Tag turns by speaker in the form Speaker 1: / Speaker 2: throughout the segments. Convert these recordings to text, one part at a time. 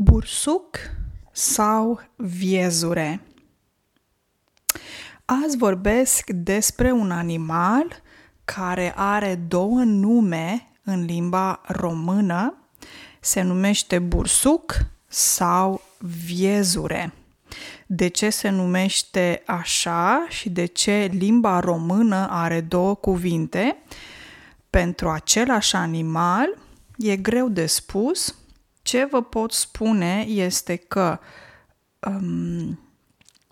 Speaker 1: bursuc sau viezure. Azi vorbesc despre un animal care are două nume în limba română. Se numește bursuc sau viezure. De ce se numește așa și de ce limba română are două cuvinte? Pentru același animal e greu de spus, ce vă pot spune este că um,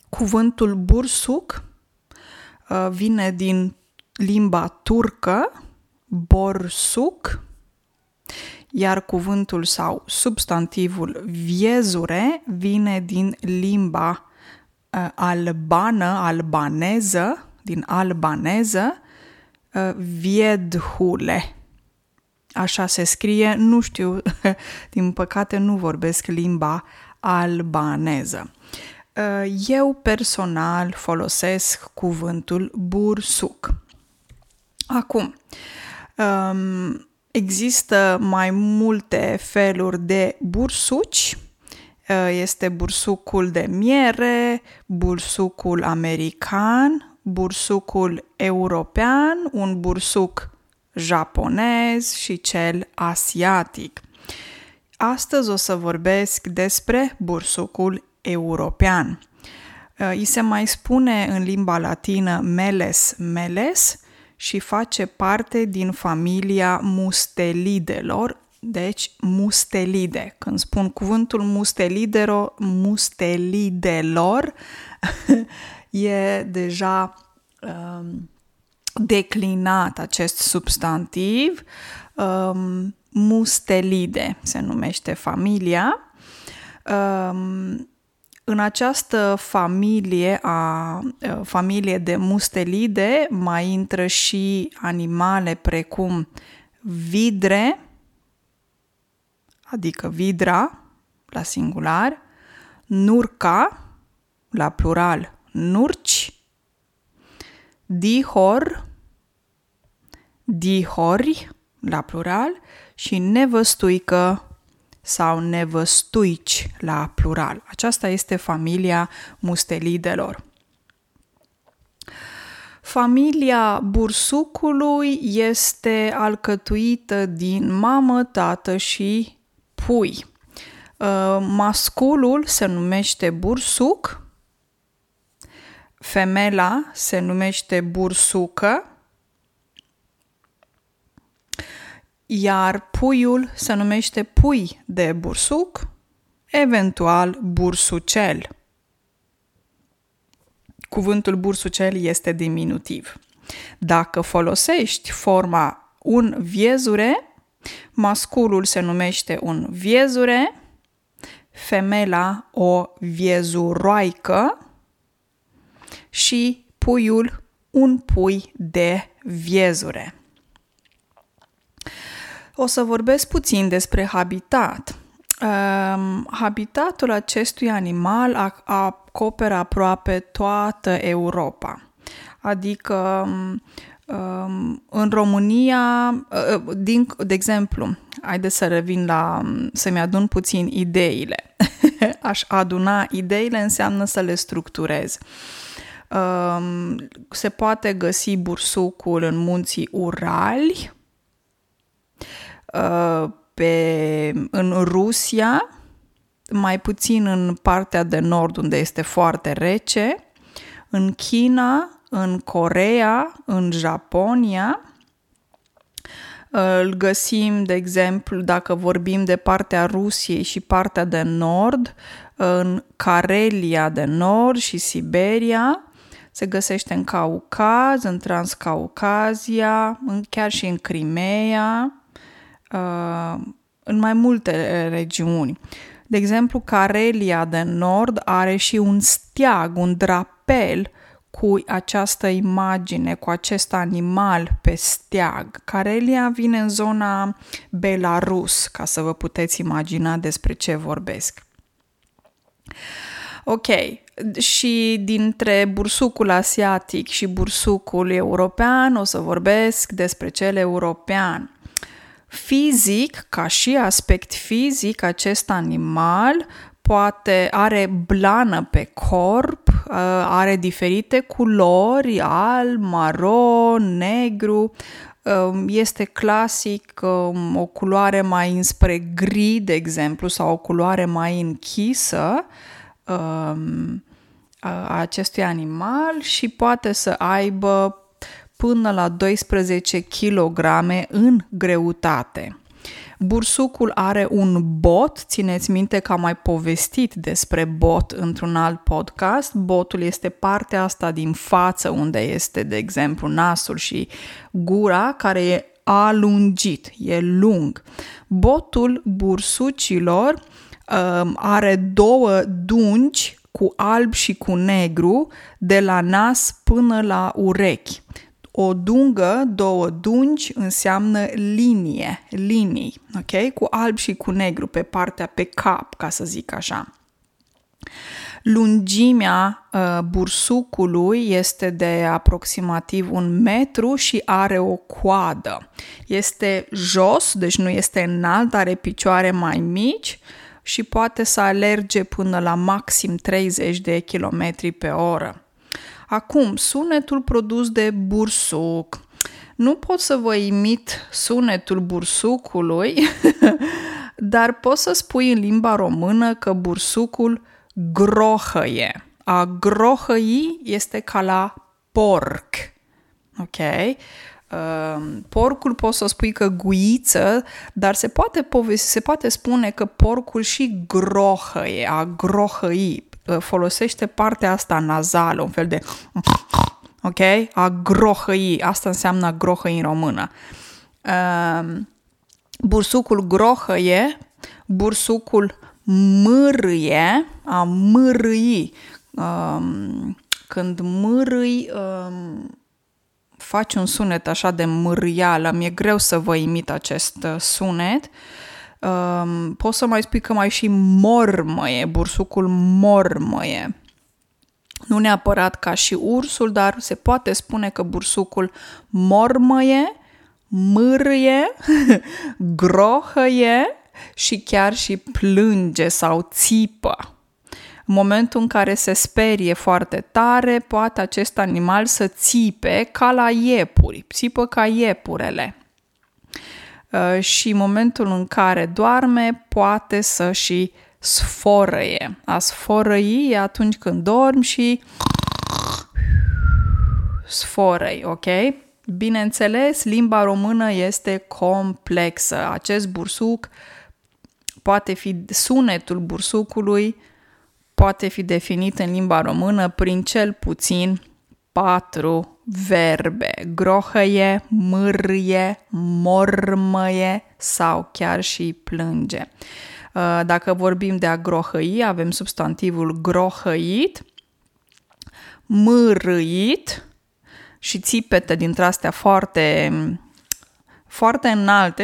Speaker 1: cuvântul bursuc uh, vine din limba turcă, borsuc, iar cuvântul sau substantivul viezure vine din limba uh, albană, albaneză, din albaneză, uh, viedhule. Așa se scrie, nu știu, din păcate nu vorbesc limba albaneză. Uh, eu personal folosesc cuvântul bursuc. Acum, um, există mai multe feluri de bursuci. Uh, este bursucul de miere, bursucul american, bursucul european, un bursuc japonez și cel asiatic. Astăzi o să vorbesc despre bursucul european. Uh, îi se mai spune în limba latină meles meles și face parte din familia mustelidelor, deci mustelide. Când spun cuvântul mustelidero, mustelidelor, e deja um, declinat acest substantiv, um, mustelide se numește familia. Um, în această familie, a, familie de mustelide, mai intră și animale precum vidre, adică vidra, la singular, nurca, la plural, nurci, dihor, dihori, la plural, și nevăstuică sau nevăstuici, la plural. Aceasta este familia mustelidelor. Familia bursucului este alcătuită din mamă, tată și pui. Uh, masculul se numește bursuc, Femela se numește bursucă, iar puiul se numește pui de bursuc, eventual bursucel. Cuvântul bursucel este diminutiv. Dacă folosești forma un viezure, masculul se numește un viezure, femela o viezuroaică, și puiul un pui de viezure. O să vorbesc puțin despre habitat. Um, habitatul acestui animal acoperă aproape toată Europa. Adică um, în România, uh, din, de exemplu, haideți să revin la, să-mi adun puțin ideile. Aș aduna ideile înseamnă să le structurez. Uh, Um, se poate găsi bursucul în munții Urali, uh, pe, în Rusia, mai puțin în partea de nord unde este foarte rece, în China, în Corea, în Japonia. Îl găsim, de exemplu, dacă vorbim de partea Rusiei și partea de nord, în Carelia de nord și Siberia, se găsește în Caucaz, în Transcaucazia, chiar și în Crimea, uh, în mai multe regiuni. De exemplu, Carelia de Nord are și un steag, un drapel cu această imagine, cu acest animal pe steag. Carelia vine în zona Belarus, ca să vă puteți imagina despre ce vorbesc. Ok, și dintre bursucul asiatic și bursucul european o să vorbesc despre cel european. Fizic, ca și aspect fizic, acest animal poate are blană pe corp, uh, are diferite culori, alb, maro, negru, um, este clasic um, o culoare mai înspre gri, de exemplu, sau o culoare mai închisă. um, a acestui animal și poate să aibă până la 12 kg în greutate. Bursucul are un bot, țineți minte că am mai povestit despre bot într-un alt podcast. Botul este partea asta din față unde este, de exemplu, nasul și gura care e alungit, e lung. Botul bursucilor um, are două dungi cu alb și cu negru de la nas până la urechi. O dungă, două dungi înseamnă linie, linii, ok? Cu alb și cu negru pe partea, pe cap, ca să zic așa. Lungimea uh, bursucului este de aproximativ un metru și are o coadă. Este jos, deci nu este înalt, are picioare mai mici și poate să alerge până la maxim 30 de km pe oră. Acum, sunetul produs de bursuc. Nu pot să vă imit sunetul bursucului, dar pot să spui în limba română că bursucul grohăie. A grohăi este ca la porc. Ok? Uh, porcul poți să spui că guiță, dar se poate, povesti, se poate spune că porcul și grohăie, a grohăi. Uh, folosește partea asta nazală, un fel de ok? A grohăi, asta înseamnă a grohăi în română. Uh, bursucul grohăie, bursucul mârâie, a mârâi. Um, când mârâi, um, faci un sunet așa de mârâială, mi-e greu să vă imit acest uh, sunet. Uh, Um, poți să mai spui că mai și mormăie, bursucul mormăie. Nu neapărat ca și ursul, dar se poate spune că bursucul mormăie, mârâie, grohăie și chiar și plânge sau țipă. În momentul în care se sperie foarte tare, poate acest animal să țipe ca la iepuri, țipă ca iepurele. Uh, și momentul în care doarme poate să și sforăie. A sforăi e atunci când dormi și sforăi, ok? Bineînțeles, limba română este complexă. Acest bursuc poate fi, sunetul bursucului poate fi definit în limba română prin cel puțin patru verbe. Grohăie, mârie, mormăie sau chiar și plânge. Uh, dacă vorbim de a grohăi, avem substantivul grohăit, mârâit și țipete dintre astea foarte, foarte înalte,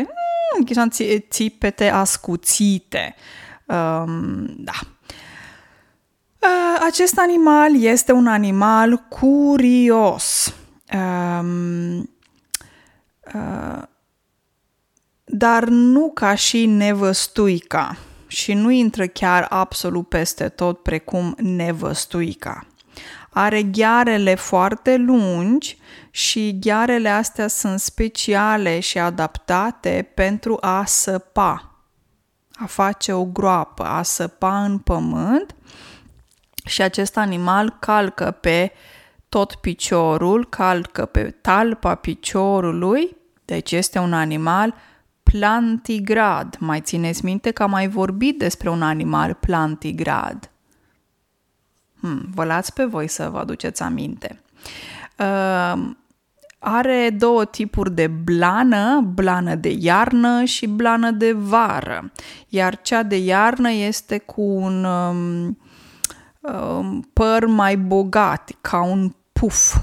Speaker 1: mm, țipete ascuțite. Um, da, Uh, acest animal este un animal curios. Um, uh, dar nu ca și nevăstuica și nu intră chiar absolut peste tot precum nevăstuica. Are ghearele foarte lungi și ghearele astea sunt speciale și adaptate pentru a săpa, a face o groapă, a săpa în pământ și acest animal calcă pe tot piciorul, calcă pe talpa piciorului, deci este un animal plantigrad. Mai țineți minte că am mai vorbit despre un animal plantigrad. Hmm, vă las pe voi să vă aduceți aminte. Uh, are două tipuri de blană, blană de iarnă și blană de vară, iar cea de iarnă este cu un um, Um, păr mai bogat, ca un puf.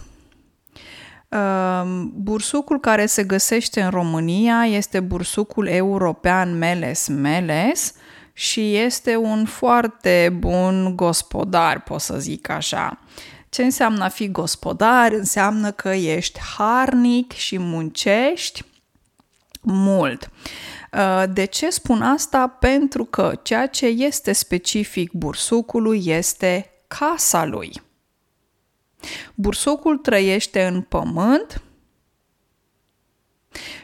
Speaker 1: Um, bursucul care se găsește în România este bursucul european Meles Meles și este un foarte bun gospodar, pot să zic așa. Ce înseamnă a fi gospodar? Înseamnă că ești harnic și muncești mult. Uh, de ce spun asta? Pentru că ceea ce este specific bursucului este casa lui. Bursucul trăiește în pământ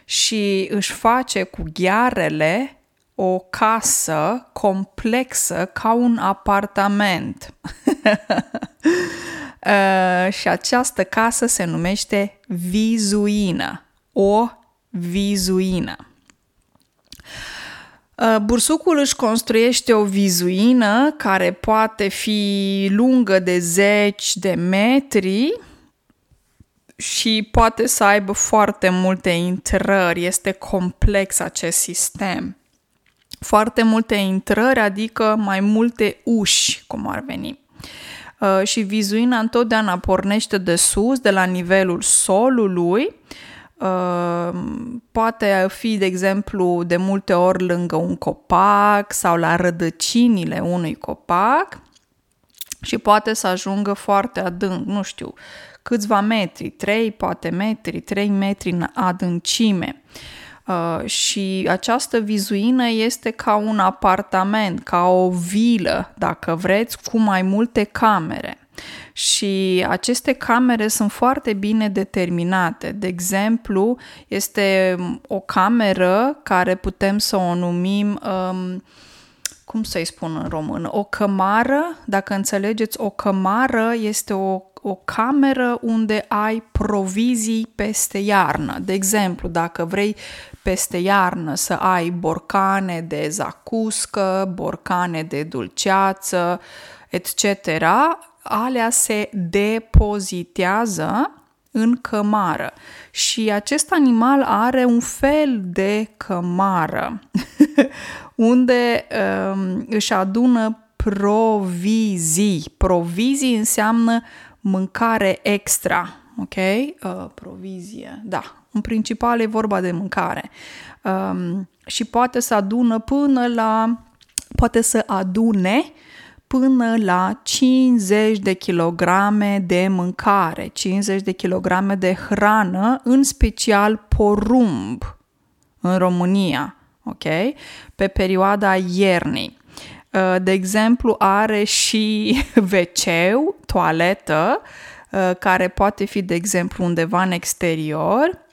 Speaker 1: și își face cu ghearele o casă complexă ca un apartament. uh, și această casă se numește vizuină. O vizuină. Uh, bursucul își construiește o vizuină care poate fi lungă de zeci de metri și poate să aibă foarte multe intrări. Este complex acest sistem. Foarte multe intrări, adică mai multe uși, cum ar veni. Uh, și vizuina întotdeauna pornește de sus, de la nivelul solului, Uh, poate fi, de exemplu, de multe ori lângă un copac sau la rădăcinile unui copac și poate să ajungă foarte adânc, nu știu, câțiva metri, 3 poate metri, 3 metri în adâncime. Uh, și această vizuină este ca un apartament, ca o vilă, dacă vreți, cu mai multe camere. Și aceste camere sunt foarte bine determinate. De exemplu, este o cameră care putem să o numim, um, cum să-i spun în română, o cămară. Dacă înțelegeți, o cămară este o o cameră unde ai provizii peste iarnă. De exemplu, dacă vrei peste iarnă să ai borcane de zacuscă, borcane de dulceață, etc., alea se depozitează în cămară și acest animal are un fel de cămară unde um, își adună provizii. Provizii înseamnă mâncare extra, ok? Uh, provizie, da. În principal e vorba de mâncare. Um, și poate să adună până la, poate să adune până la 50 de kilograme de mâncare, 50 de kilograme de hrană, în special porumb în România, ok? Pe perioada iernii. Uh, de exemplu, are și wc toaletă, uh, care poate fi, de exemplu, undeva în exterior,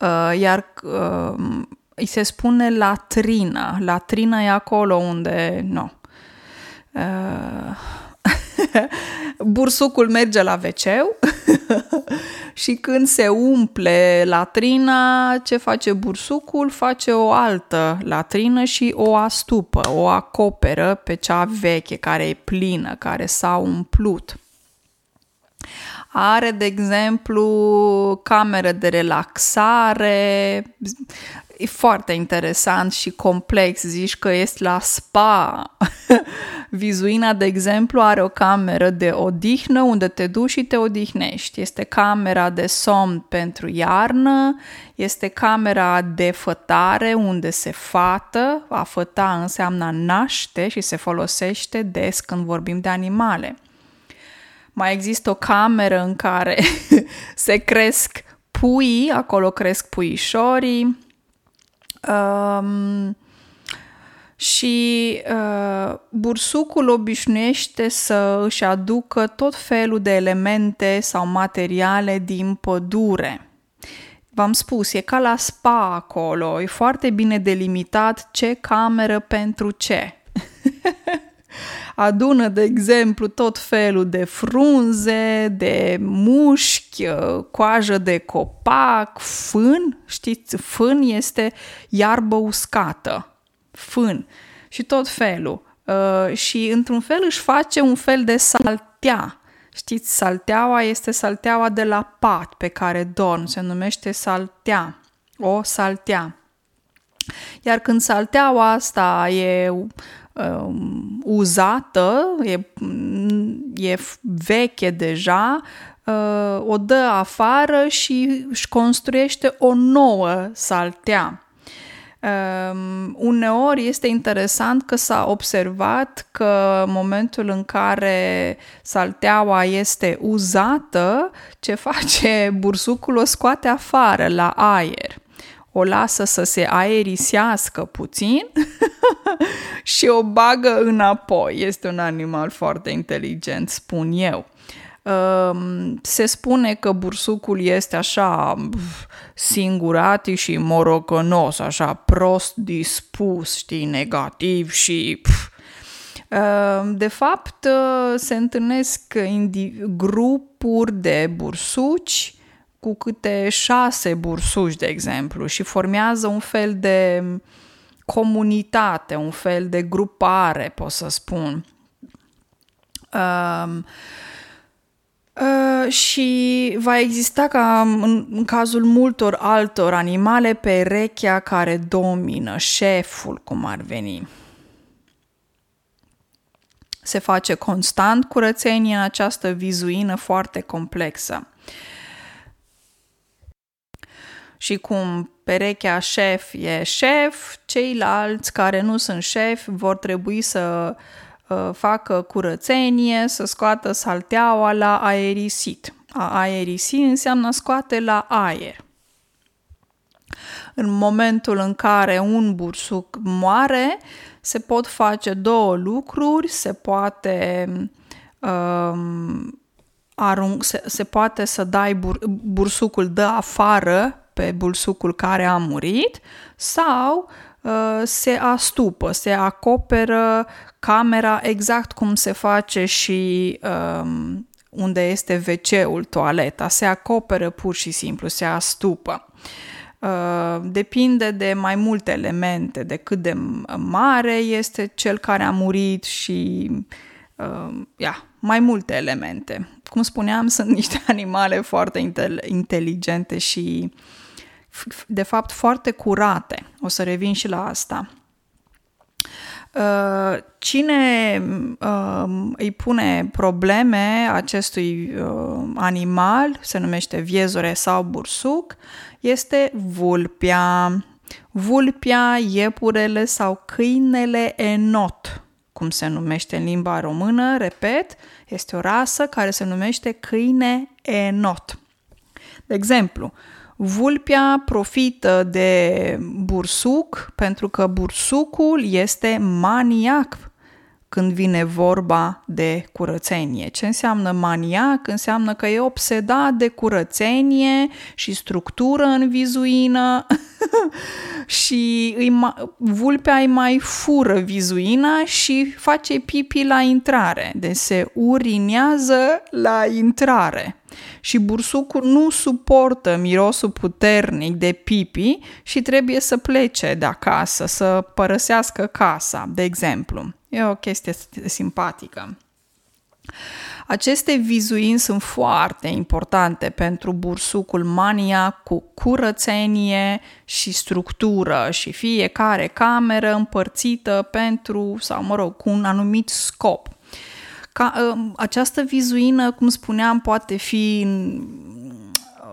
Speaker 1: uh, iar îi se spune latrină. Latrină e acolo unde, nu, bursucul merge la wc și când se umple latrina, ce face bursucul? Face o altă latrină și o astupă, o acoperă pe cea veche, care e plină, care s-a umplut. Are, de exemplu, cameră de relaxare, e foarte interesant și complex. Zici că ești la spa. Vizuina, de exemplu, are o cameră de odihnă unde te duci și te odihnești. Este camera de somn pentru iarnă, este camera de fătare unde se fată. A făta înseamnă naște și se folosește des când vorbim de animale. Mai există o cameră în care se cresc pui, acolo cresc puișorii, Um, și uh, bursucul obișnuiește să își aducă tot felul de elemente sau materiale din pădure. V-am spus, e ca la spa acolo, e foarte bine delimitat ce cameră pentru ce. adună, de exemplu, tot felul de frunze, de mușchi, uh, coajă de copac, fân. Știți, fân este iarbă uscată. Fân. Și tot felul. Uh, și într-un fel își face un fel de saltea. Știți, salteaua este salteaua de la pat pe care dorm. Se numește saltea. O saltea. Iar când salteaua asta e um, uzată, e, e veche deja, uh, o dă afară și își construiește o nouă saltea. Um, uneori este interesant că s-a observat că în momentul în care salteaua este uzată, ce face bursucul o scoate afară la aer o lasă să se aerisească puțin și o bagă înapoi. Este un animal foarte inteligent, spun eu. Ehm, se spune că bursucul este așa singurat și morocănos, așa prost dispus, știi, negativ și... Ehm, de fapt, se întâlnesc grupuri de bursuci cu câte șase bursuci, de exemplu, și formează un fel de comunitate, un fel de grupare, pot să spun. Uh, Uh, și va exista ca în, în cazul multor altor animale perechea care domină, șeful cum ar veni. Se face constant curățenie în această vizuină foarte complexă. Și cum perechea șef e șef, ceilalți care nu sunt șef vor trebui să uh, Uh, facă curățenie, să scoată salteaua la aerisit. A aerisi înseamnă scoate la aer. În momentul în care un bursuc moare, se pot face două lucruri, se poate um, arunc, se, se poate să dai bur, bursucul de afară pe bursucul care a murit sau uh, se astupă, se acoperă camera exact cum se face și um, unde este WC-ul, toaleta. Se acoperă pur și simplu, se astupă. Uh, depinde de mai multe elemente, de cât de mare este cel care a murit și uh, yeah, mai multe elemente. Cum spuneam, sunt niște animale foarte inteligente și de fapt foarte curate. O să revin și la asta. Uh, cine uh, îi pune probleme acestui uh, animal, se numește viezore sau bursuc, este vulpia. Vulpia, iepurele sau câinele enot, cum se numește în limba română, repet, este o rasă care se numește câine enot. De exemplu, Vulpia profită de bursuc pentru că bursucul este maniac când vine vorba de curățenie. Ce înseamnă maniac? Înseamnă că e obsedat de curățenie și structură în vizuină și îi ma- vulpea îi mai fură vizuina și face pipi la intrare. Deci se urinează la intrare și bursucul nu suportă mirosul puternic de pipi și trebuie să plece de acasă, să părăsească casa, de exemplu. E o chestie simpatică. Aceste vizuini sunt foarte importante pentru bursucul mania cu curățenie și structură și fiecare cameră împărțită pentru, sau mă rog, cu un anumit scop. Ca, ă, această vizuină, cum spuneam, poate fi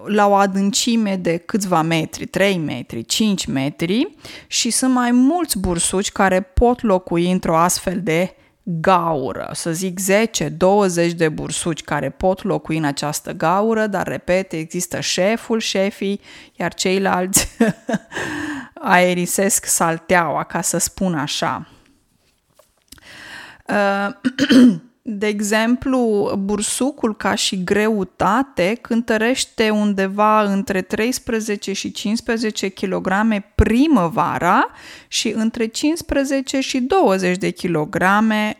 Speaker 1: la o adâncime de câțiva metri, 3 metri, 5 metri și sunt mai mulți bursuci care pot locui într-o astfel de gaură, să zic 10-20 de bursuci care pot locui în această gaură, dar repet, există șeful, șefii, iar ceilalți aerisesc salteaua, ca să spun așa. Uh, De exemplu, bursucul ca și greutate cântărește undeva între 13 și 15 kg primăvara și între 15 și 20 de kg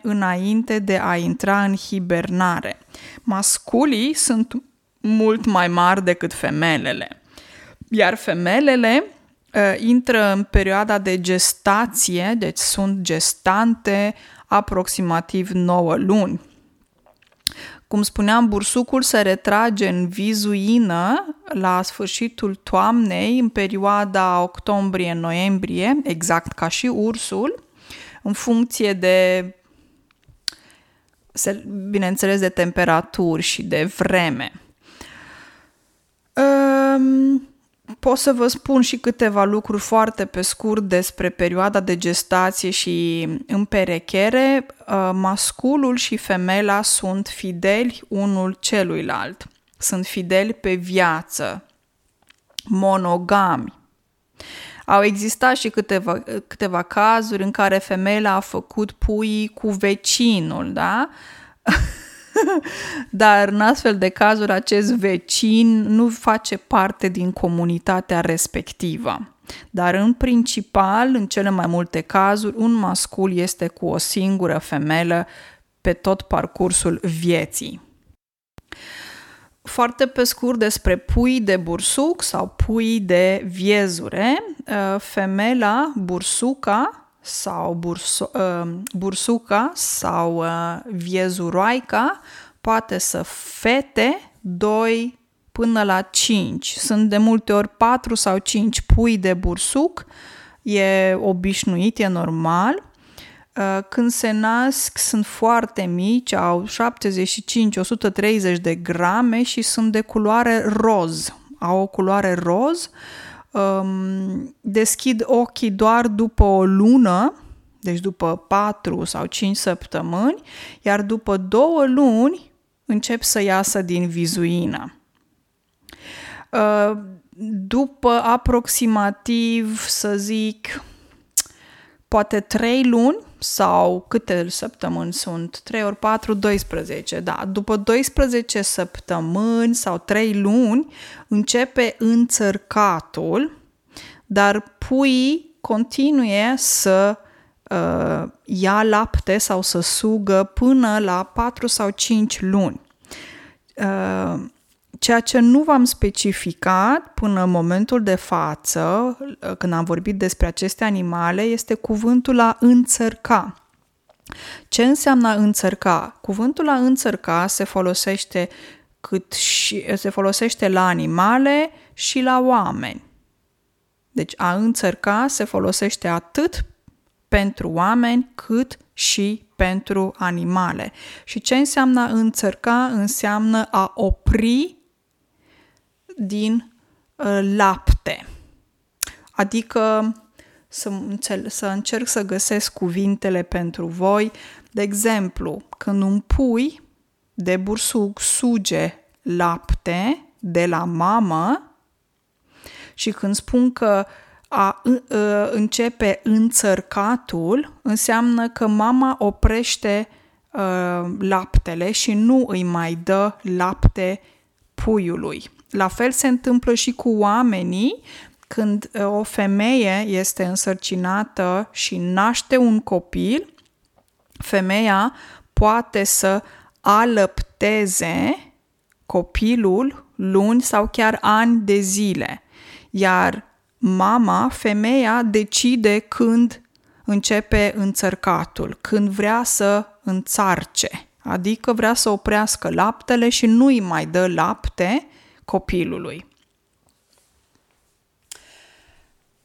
Speaker 1: înainte de a intra în hibernare. Masculii sunt mult mai mari decât femelele. Iar femelele uh, intră în perioada de gestație, deci sunt gestante aproximativ 9 luni. Cum spuneam, bursucul se retrage în vizuină la sfârșitul toamnei, în perioada octombrie-noiembrie, exact ca și ursul, în funcție de, bineînțeles, de temperaturi și de vreme. Um, pot să vă spun și câteva lucruri foarte pe scurt despre perioada de gestație și împerechere. Uh, masculul și femela sunt fideli unul celuilalt. Sunt fideli pe viață, monogami. Au existat și câteva, câteva cazuri în care femeia a făcut pui cu vecinul, da? Dar în astfel de cazuri acest vecin nu face parte din comunitatea respectivă. Dar în principal, în cele mai multe cazuri, un mascul este cu o singură femelă pe tot parcursul vieții. Foarte pe scurt despre pui de bursuc sau pui de viezure. Uh, femela bursuca sau bursu, uh, bursuca sau uh, viezuroaica poate să fete 2 până la 5. Sunt de multe ori 4 sau 5 pui de bursuc. E obișnuit, e normal. Uh, când se nasc sunt foarte mici, au 75-130 de grame și sunt de culoare roz. Au o culoare roz, um, deschid ochii doar după o lună, deci după 4 sau 5 săptămâni, iar după două luni încep să iasă din vizuină. Uh, după aproximativ, să zic, poate 3 luni, sau câte săptămâni sunt? 3 ori 4, 12. Da, după 12 săptămâni sau 3 luni începe înțărcatul, dar puii continuie să uh, ia lapte sau să sugă până la 4 sau 5 luni. Uh, Ceea ce nu v-am specificat până în momentul de față, când am vorbit despre aceste animale, este cuvântul a înțărca. Ce înseamnă a înțărca? Cuvântul a înțărca se folosește cât și, se folosește la animale și la oameni. Deci a înțărca se folosește atât pentru oameni cât și pentru animale. Și ce înseamnă a înțărca? Înseamnă a opri din uh, lapte. Adică să, înțel- să încerc să găsesc cuvintele pentru voi. De exemplu, când un pui de bursuc suge lapte de la mamă și când spun că a, uh, începe înțărcatul, înseamnă că mama oprește uh, laptele și nu îi mai dă lapte puiului. La fel se întâmplă și cu oamenii când uh, o femeie este însărcinată și naște un copil, femeia poate să alăpteze copilul luni sau chiar ani de zile. Iar mama, femeia, decide când începe înțărcatul, când vrea să înțarce, adică vrea să oprească laptele și nu îi mai dă lapte copilului.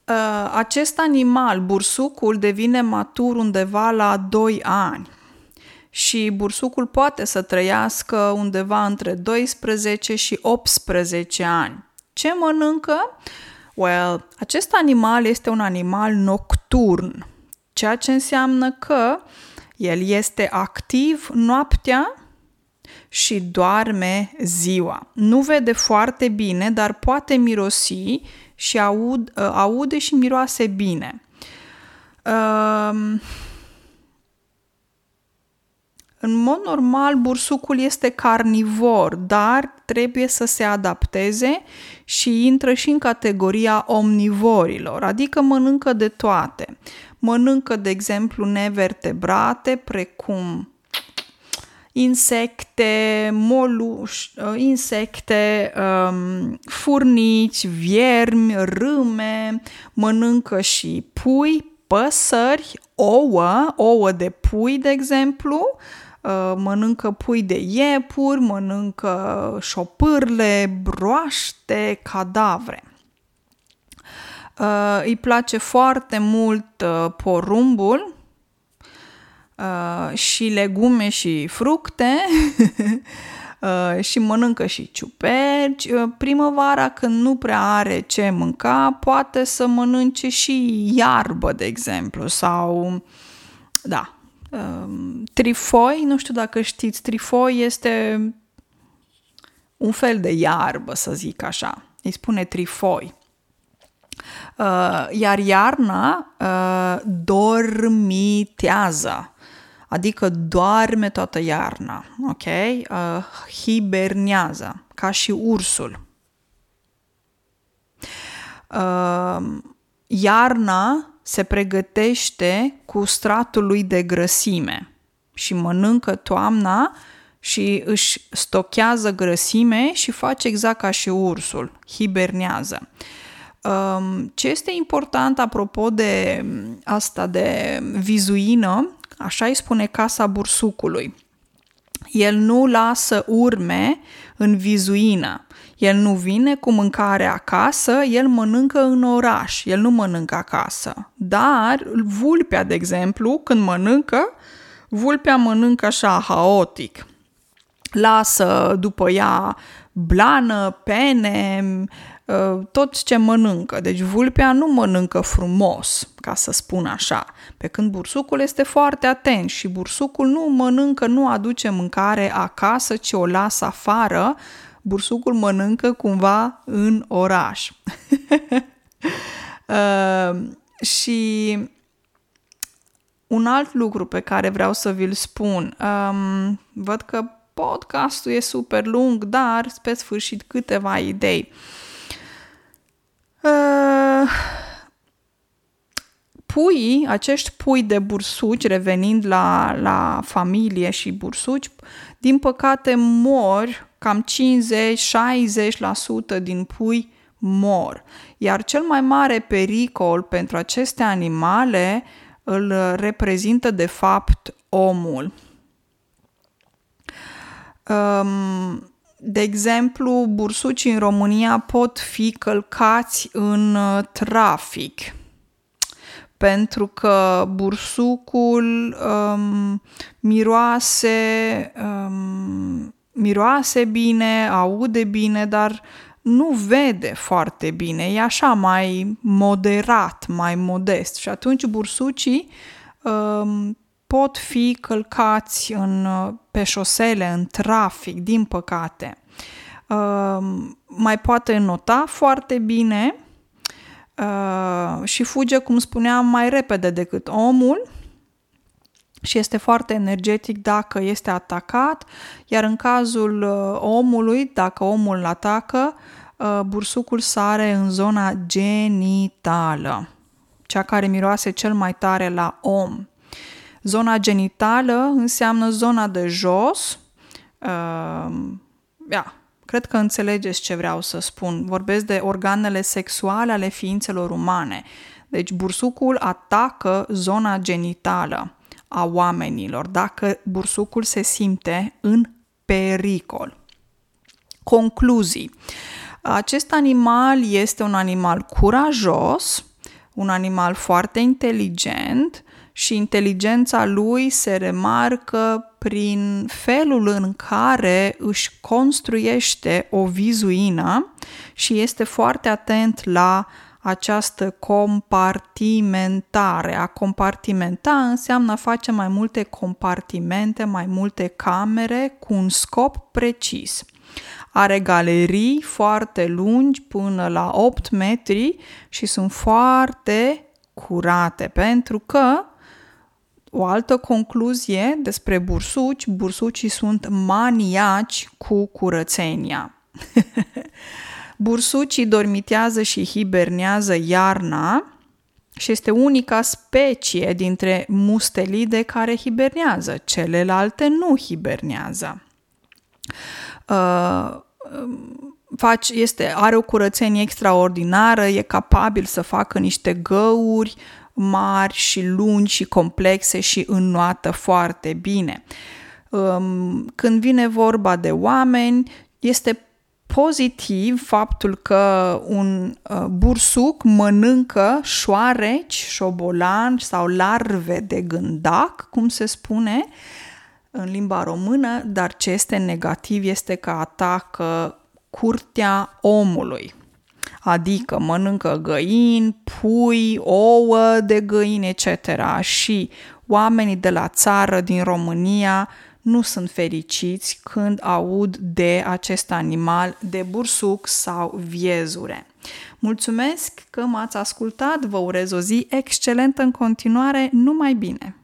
Speaker 1: Uh, acest animal, bursucul, devine matur undeva la 2 ani și bursucul poate să trăiască undeva între 12 și 18 ani. Ce mănâncă? Well, acest animal este un animal nocturn, ceea ce înseamnă că el este activ noaptea și doarme ziua. Nu vede foarte bine, dar poate mirosi și aud, uh, aude și miroase bine. Um, în mod normal, bursucul este carnivor, dar trebuie să se adapteze și intră și în categoria omnivorilor, adică mănâncă de toate. Mănâncă, de exemplu, nevertebrate, precum insecte, moluș, uh, insecte, um, furnici, viermi, râme, mănâncă și pui, păsări, ouă, ouă de pui, de exemplu, uh, mănâncă pui de iepuri, mănâncă șopârle, broaște, cadavre. Uh, îi place foarte mult porumbul, uh, și legume și fructe uh, și mănâncă și ciuperci. Uh, primăvara, când nu prea are ce mânca, poate să mănânce și iarbă, de exemplu, sau, da, uh, trifoi, nu știu dacă știți, trifoi este un fel de iarbă, să zic așa. Îi spune trifoi. Uh, iar iarna uh, dormitează, adică doarme toată iarna, ok? Uh, hibernează, ca și ursul. Uh, iarna se pregătește cu stratul lui de grăsime și mănâncă toamna și își stochează grăsime și face exact ca și ursul, hibernează. Um, ce este important apropo de asta de vizuină, așa îi spune casa bursucului. El nu lasă urme în vizuină. El nu vine cu mâncare acasă, el mănâncă în oraș, el nu mănâncă acasă. Dar vulpea, de exemplu, când mănâncă, vulpea mănâncă așa haotic. Lasă după ea blană, pene, ă, tot ce mănâncă. Deci vulpea nu mănâncă frumos, ca să spun așa. Pe când bursucul este foarte atent și bursucul nu mănâncă, nu aduce mâncare acasă, ci o lasă afară bursucul mănâncă cumva în oraș. uh, și un alt lucru pe care vreau să vi-l spun, um, văd că podcastul e super lung, dar pe sfârșit câteva idei. Uh, puii, acești pui de bursuci, revenind la, la familie și bursuci, din păcate mor cam 50-60% din pui mor. Iar cel mai mare pericol pentru aceste animale îl reprezintă de fapt omul. Um, de exemplu, bursucii în România pot fi călcați în uh, trafic. Pentru că bursucul um, miroase um, miroase bine, aude bine, dar nu vede foarte bine, e așa mai moderat, mai modest. Și atunci bursucii um, pot fi călcați în, pe șosele, în trafic, din păcate. Um, mai poate nota foarte bine uh, și fuge, cum spuneam, mai repede decât omul, și este foarte energetic dacă este atacat, iar în cazul uh, omului, dacă omul îl atacă, uh, bursucul sare în zona genitală, cea care miroase cel mai tare la om. Zona genitală înseamnă zona de jos. Uh, ia, cred că înțelegeți ce vreau să spun. Vorbesc de organele sexuale ale ființelor umane. Deci bursucul atacă zona genitală a oamenilor, dacă bursucul se simte în pericol. Concluzii. Acest animal este un animal curajos, un animal foarte inteligent și inteligența lui se remarcă prin felul în care își construiește o vizuină și este foarte atent la această compartimentare. A compartimenta înseamnă a face mai multe compartimente, mai multe camere cu un scop precis. Are galerii foarte lungi până la 8 metri și sunt foarte curate pentru că o altă concluzie despre bursuci, bursucii sunt maniaci cu curățenia. Bursucii dormitează și hibernează iarna și este unica specie dintre mustelide care hibernează. Celelalte nu hibernează. Uh, face, este, are o curățenie extraordinară, e capabil să facă niște găuri mari și lungi și complexe și înnoată foarte bine. Um, când vine vorba de oameni, este pozitiv faptul că un uh, bursuc mănâncă șoareci, șobolan sau larve de gândac, cum se spune în limba română, dar ce este negativ este că atacă curtea omului. Adică mănâncă găini, pui, ouă de găini, etc. Și oamenii de la țară din România nu sunt fericiți când aud de acest animal de bursuc sau viezure. Mulțumesc că m-ați ascultat, vă urez o zi excelentă în continuare, numai bine!